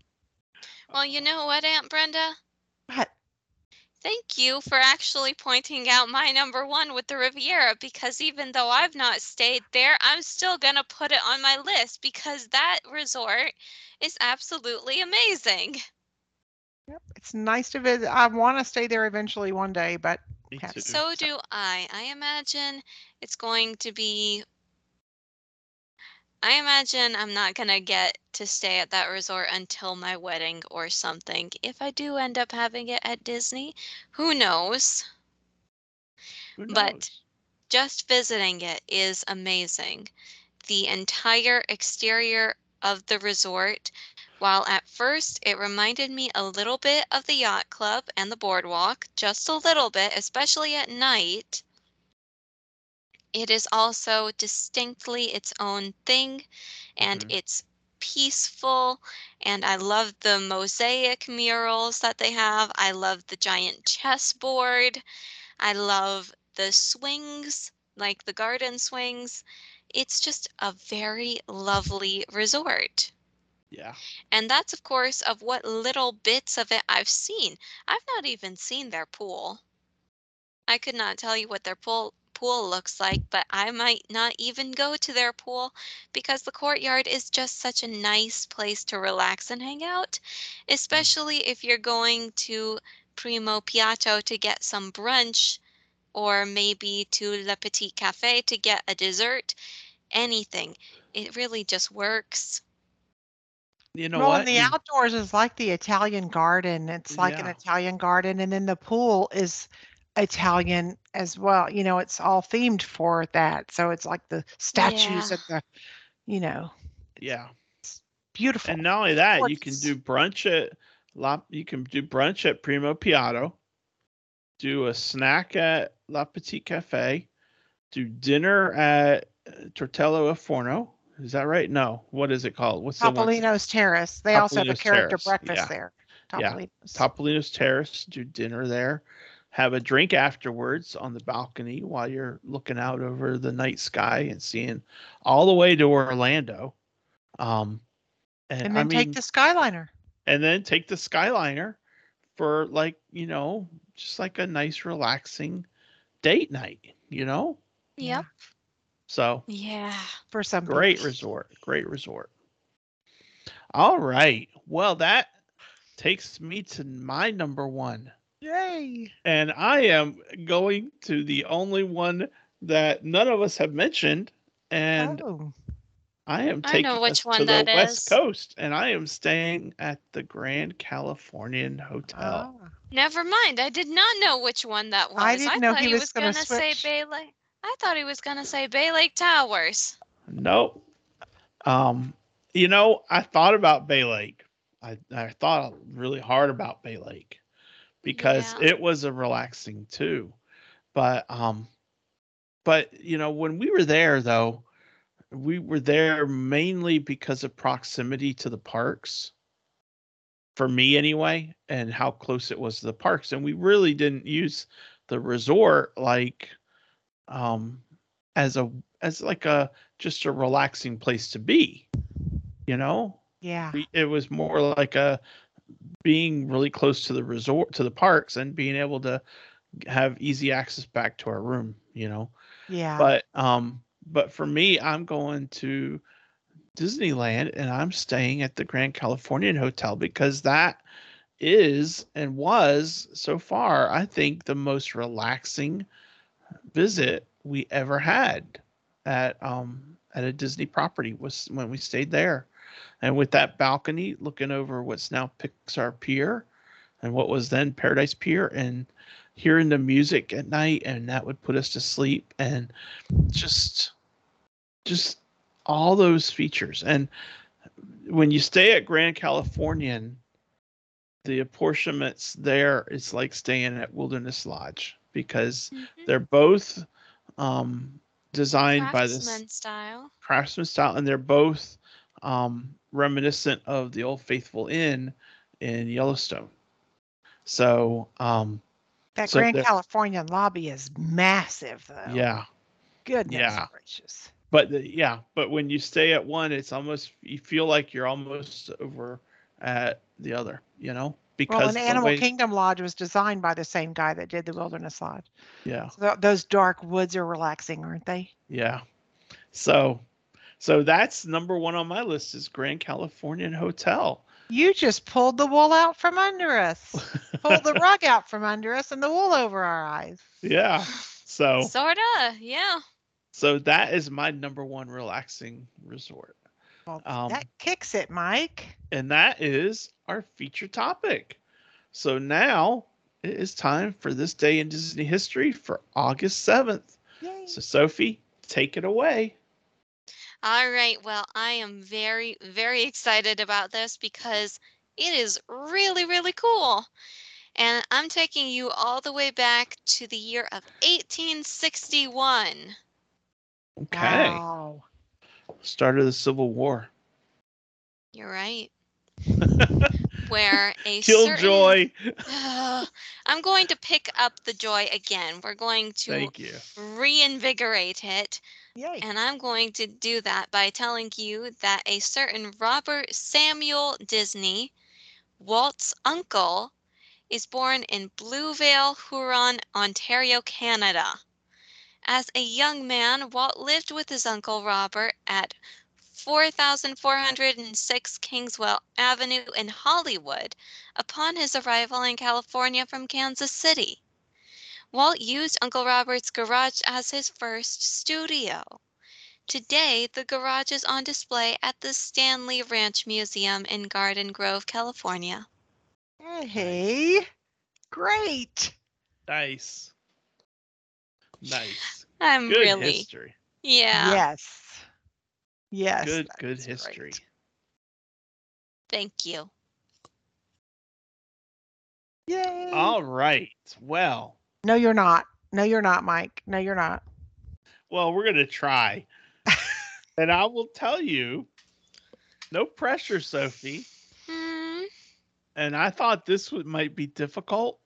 Well, you know what, Aunt Brenda? What? Thank you for actually pointing out my number one with the Riviera because even though I've not stayed there, I'm still going to put it on my list because that resort is absolutely amazing. Yep. It's nice to visit. I want to stay there eventually one day, but Me So do I. I imagine it's going to be. I imagine I'm not going to get to stay at that resort until my wedding or something. If I do end up having it at Disney, who knows? Who but- just visiting it is amazing. The entire exterior of the resort, while at first it reminded me a little bit of the yacht club and the boardwalk, just a little bit, especially at night, it is also distinctly its own thing and Mhm. it's peaceful and I love the mosaic murals that they have. I love the giant chessboard. I love the swings, like the garden swings. It's just a very lovely resort. yeah. And that's, of course, of what little bits of it I've seen. I've not even seen their pool. I could not tell you what their pool pool looks like, but I might not even go to their pool because the courtyard is just such a nice place to relax and hang out, mm. especially if you're going to Primo Piatto to get some brunch or maybe to Le Petit Cafe to get a dessert, anything. It really just works. You know well, what? and the outdoors is like the Italian garden. It's like an Italian garden, and then the pool is Italian as well. You know, it's all themed for that. So it's like the statues Yeah. of the, you know, yeah. beautiful. And not only that, you can do brunch at La you can do brunch at Primo Piatto, do a snack at La Petite Cafe, do dinner at uh, Tortello a Forno. Is that right? No. What is it called? What's the? Topolino's Terrace. They also have a character Terrace, breakfast yeah. there. Yeah. Topolino's. Topolino's Terrace, do dinner there, have a drink afterwards on the balcony while you're looking out over the night sky and seeing all the way to Orlando. Um, and, and I then mean, take the Skyliner. and then take the Skyliner for like you know just like a nice, relaxing date night, you know? Yep. So Yeah. For some people. great resort. Great resort. All right. Well, that takes me to my number one. Yay. And I am going to the only one that none of us have mentioned. And oh. I am I taking know which us one to that the West. Coast, and I am staying at the Grand Californian Hotel. Ah. Never mind. I did not know which one that was. I didn't know thought he he was was gonna gonna say. Bay Lake. I thought he was gonna say Bay Lake Towers. Nope. Um, you know, I thought about Bay Lake. I, I thought really hard about Bay Lake because Yeah. it was a relaxing too. But um but you know, when we were there though, we were there mainly because of proximity to the parks. For me anyway, and how close it was to the parks. And we really didn't use the resort like um as a as like a just a relaxing place to be. You know? Yeah. we, it was more like a being really close to the resort to the parks and being able to have easy access back to our room you know Yeah. but um but for me i'm going to disneyland and i'm staying at the grand californian hotel because that is and was so far i think the most relaxing visit we ever had at um at a disney property was when we stayed there and with that balcony looking over what's now Pixar Pier and what was then Paradise Pier and hearing the music at night and that would put us to sleep and just just all those features and when you stay at Grand Californian the apportionments there it's like staying at Wilderness Lodge because Mhm. they're both um designed by this Craftsman style. craftsman style, and they're both um, reminiscent of the Old Faithful Inn in Yellowstone. So, um, that so Grand Californian lobby is massive, though. yeah, Goodness yeah. gracious. but the, yeah, but when you stay at one, it's almost you feel like you're almost over at the other, you know, because Well, the Animal way- Kingdom Lodge was designed by the same guy that did the Wilderness Lodge. yeah, So th- those dark woods are relaxing, aren't they? yeah. So, so that's number one on my list is Grand Californian Hotel. You just pulled the wool out from under us. pulled the rug out from under us and the wool over our eyes. yeah. So, Sorta, yeah. so that is my number one relaxing resort. Well, Um, that kicks it, Mike. and that is our feature topic. So now it is time for this day in Disney history for August 7th. Yay. So, Sophie, take it away. All right. Well, I am very, very excited about this because it is really, really cool. And I'm taking you all the way back to the year of 1861. Okay. Wow. Start of the Civil War. You're right. Where a Kill certain- joy. I'm going to pick up the joy again. We're going to Thank you. reinvigorate it. Yay. And I'm going to do that by telling you that a certain Robert Samuel Disney, Walt's uncle, is born in Bluevale, Huron, Ontario, Canada. As a young man, Walt lived with his uncle Robert at 4406 Kingswell Avenue in Hollywood upon his arrival in California from Kansas City. Walt used Uncle Robert's garage as his first studio. Today, the garage is on display at the Stanley Ranch Museum in Garden Grove, California. Hey. Great. Nice. Nice. I'm Good really, history. yeah, Yes. Yes. Good, good history. great. thank you. Yay. All right. Well, No, you're not. No, you're not, Mike. No, you're not. well, we're going to try. and I will tell you no pressure, Sophie. Hmm. and I thought this would might be difficult,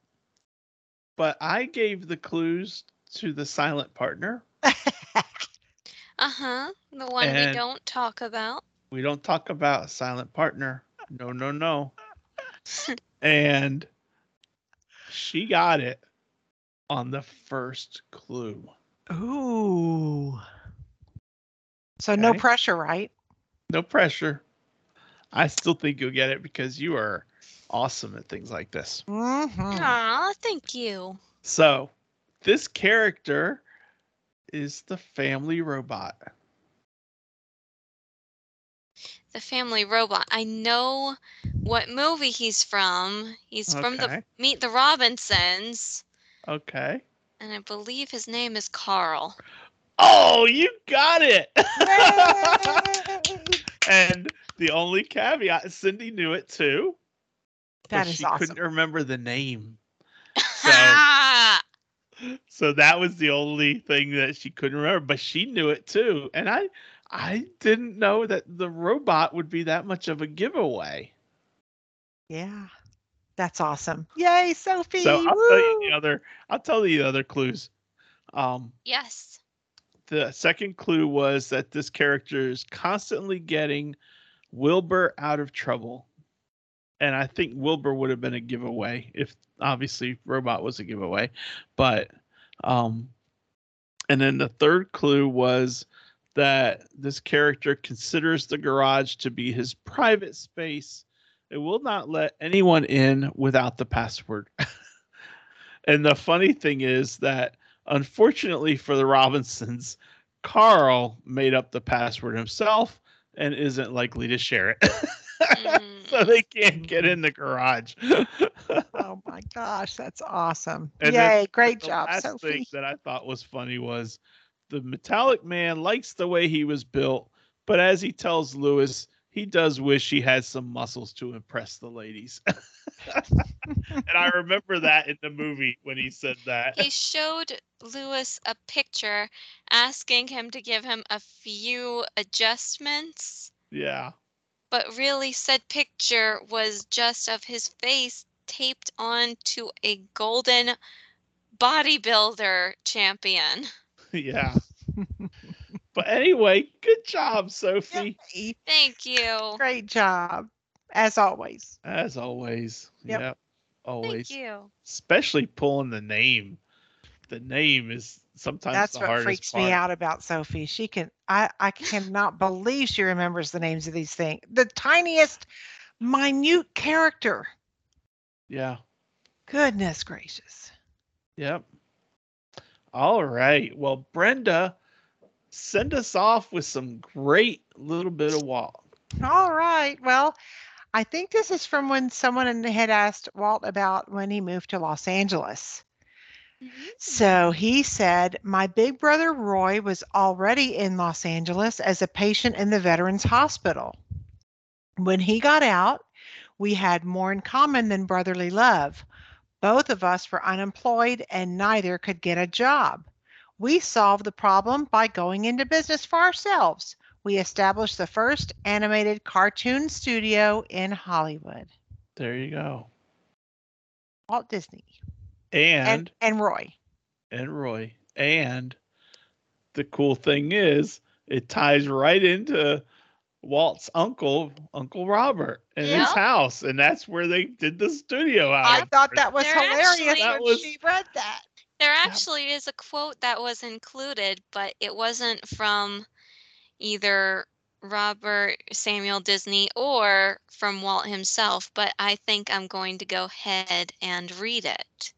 but I gave the clues to the silent partner. Uh huh. The one we don't talk about. We don't talk about a silent partner. No, no, no. and She got it on the first clue. Ooh. So no pressure, right? No pressure. I still think you'll get it because you are awesome at things like this. Mm-hmm. Aw, thank you. So, this character is the family robot. The Family Robot. I know what movie he's from. He's from the Meet the Robinsons, Okay. and I believe his name is Carl. Oh, you got it. and the only caveat, Cindy knew it too. but That is she awesome. couldn't remember the name. Ha! So that was the only thing that she couldn't remember, but she knew it too. And I I didn't know that the robot would be that much of a giveaway. Yeah. That's awesome. Yay, Sophie. So I'll tell you the other I'll tell you the other clues. Um yes. the second clue was that this character is constantly getting Wilbur out of trouble. And I think Wilbur would have been a giveaway if obviously robot was a giveaway. But um and then the third clue was that this character considers the garage to be his private space. It will not let anyone in without the password. and the funny thing is that unfortunately for the Robinsons, Carl made up the password himself and isn't likely to share it. so Mm. they can't get in the garage. Oh my gosh, that's awesome. And then Yay, great the job, last Sophie. thing that I thought was funny was the metallic man likes the way he was built, but as he tells Lewis, he does wish he had some muscles to impress the ladies. and I remember that in the movie when he said that. he showed Lewis a picture asking him to give him a few adjustments, Yeah. but really said picture was just of his face taped onto a golden bodybuilder champion. Yeah. but anyway, good job, Sophie. Yay, Thank you. Great job, as always. As always. Yep. Yep. Always. Thank you. Especially pulling the name. The name is sometimes That's the what hardest freaks part. me out about Sophie. She can I I cannot believe she remembers the names of these things. The tiniest minute character. Yeah. Goodness gracious. Yep. All right. Well, Brenda, send us off with some great little bit of Walt. All right. Well, I think this is from when someone had asked Walt about when he moved to Los Angeles. So mm-hmm. he said, My big brother Roy was already in Los Angeles as a patient in the Veterans Hospital. When he got out, we had more in common than brotherly love. Both of us were unemployed and neither could get a job. We solved the problem by going into business for ourselves. We established the first animated cartoon studio in Hollywood. There you go. Walt Disney And and, and Roy. and Roy. And the cool thing is, it ties right into Walt's uncle, Uncle Robert, and his house, and that's where they did the studio out. I thought that was They're hilarious actually- That when was- she read that. There actually is a quote that was included, but it wasn't from either Robert Samuel Disney or from Walt himself, but I think I'm going to go ahead and read it.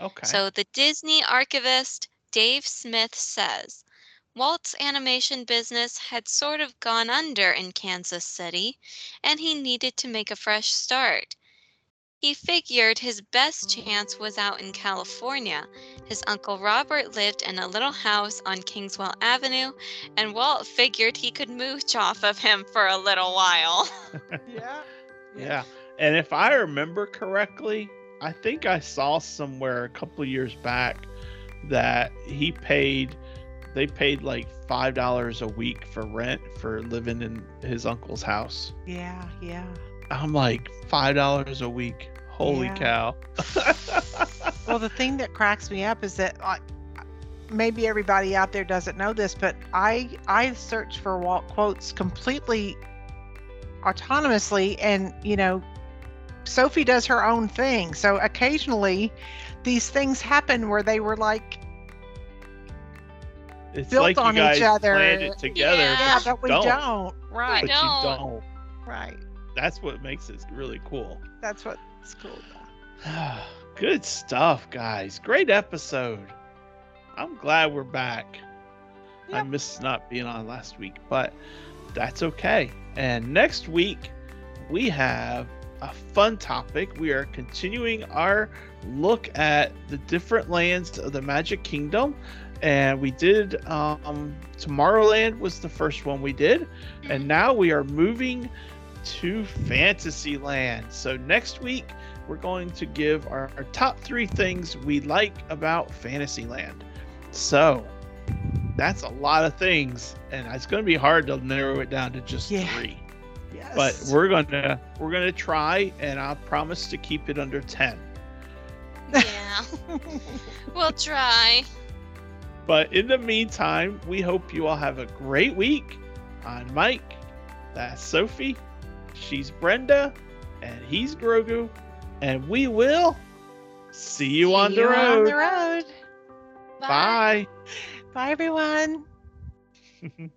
Okay. So the Disney archivist Dave Smith says Walt's animation business had sort of gone under in Kansas City, and he needed to make a fresh start. He figured his best chance was out in California. His uncle Robert lived in a little house on Kingswell Avenue, and Walt figured he could mooch off of him for a little while. Yeah. Yeah. And if I remember correctly, I think I saw somewhere a couple of years back that he paid they paid like five dollars a week for rent for living in his uncle's house. Yeah. Yeah. I'm like five dollars a week. Holy Yeah. cow. Well, the thing that cracks me up is that like maybe everybody out there doesn't know this, but I I search for Walt quotes completely autonomously and you know Sophie does her own thing. So occasionally these things happen where they were like, It's built like on you guys each other. planned it together. Yeah. yeah, but but we don't. don't. Right, But don't. you don't. right. That's what makes it really cool. That's what's cool. Good stuff, guys. Great episode. I'm glad we're back. I Yep. missed not being on last week, but that's okay. And next week, we have a fun topic. We are continuing our look at the different lands of the Magic Kingdom. And we did um, Tomorrowland was the first one we did. And now we are moving to Fantasyland. So next week, we're going to give our, our top three things we like about Fantasyland. So that's a lot of things, and it's going to be hard to narrow it down to just Yeah. three. Yes. But we're gonna we're gonna try, and I promise to keep it under ten. Yeah, we'll try. But in the meantime, we hope you all have a great week. I'm Mike. That's Sophie. She's Brenda, and he's Grogu, and we will see you See on the You're on the road. Bye. Bye, everyone.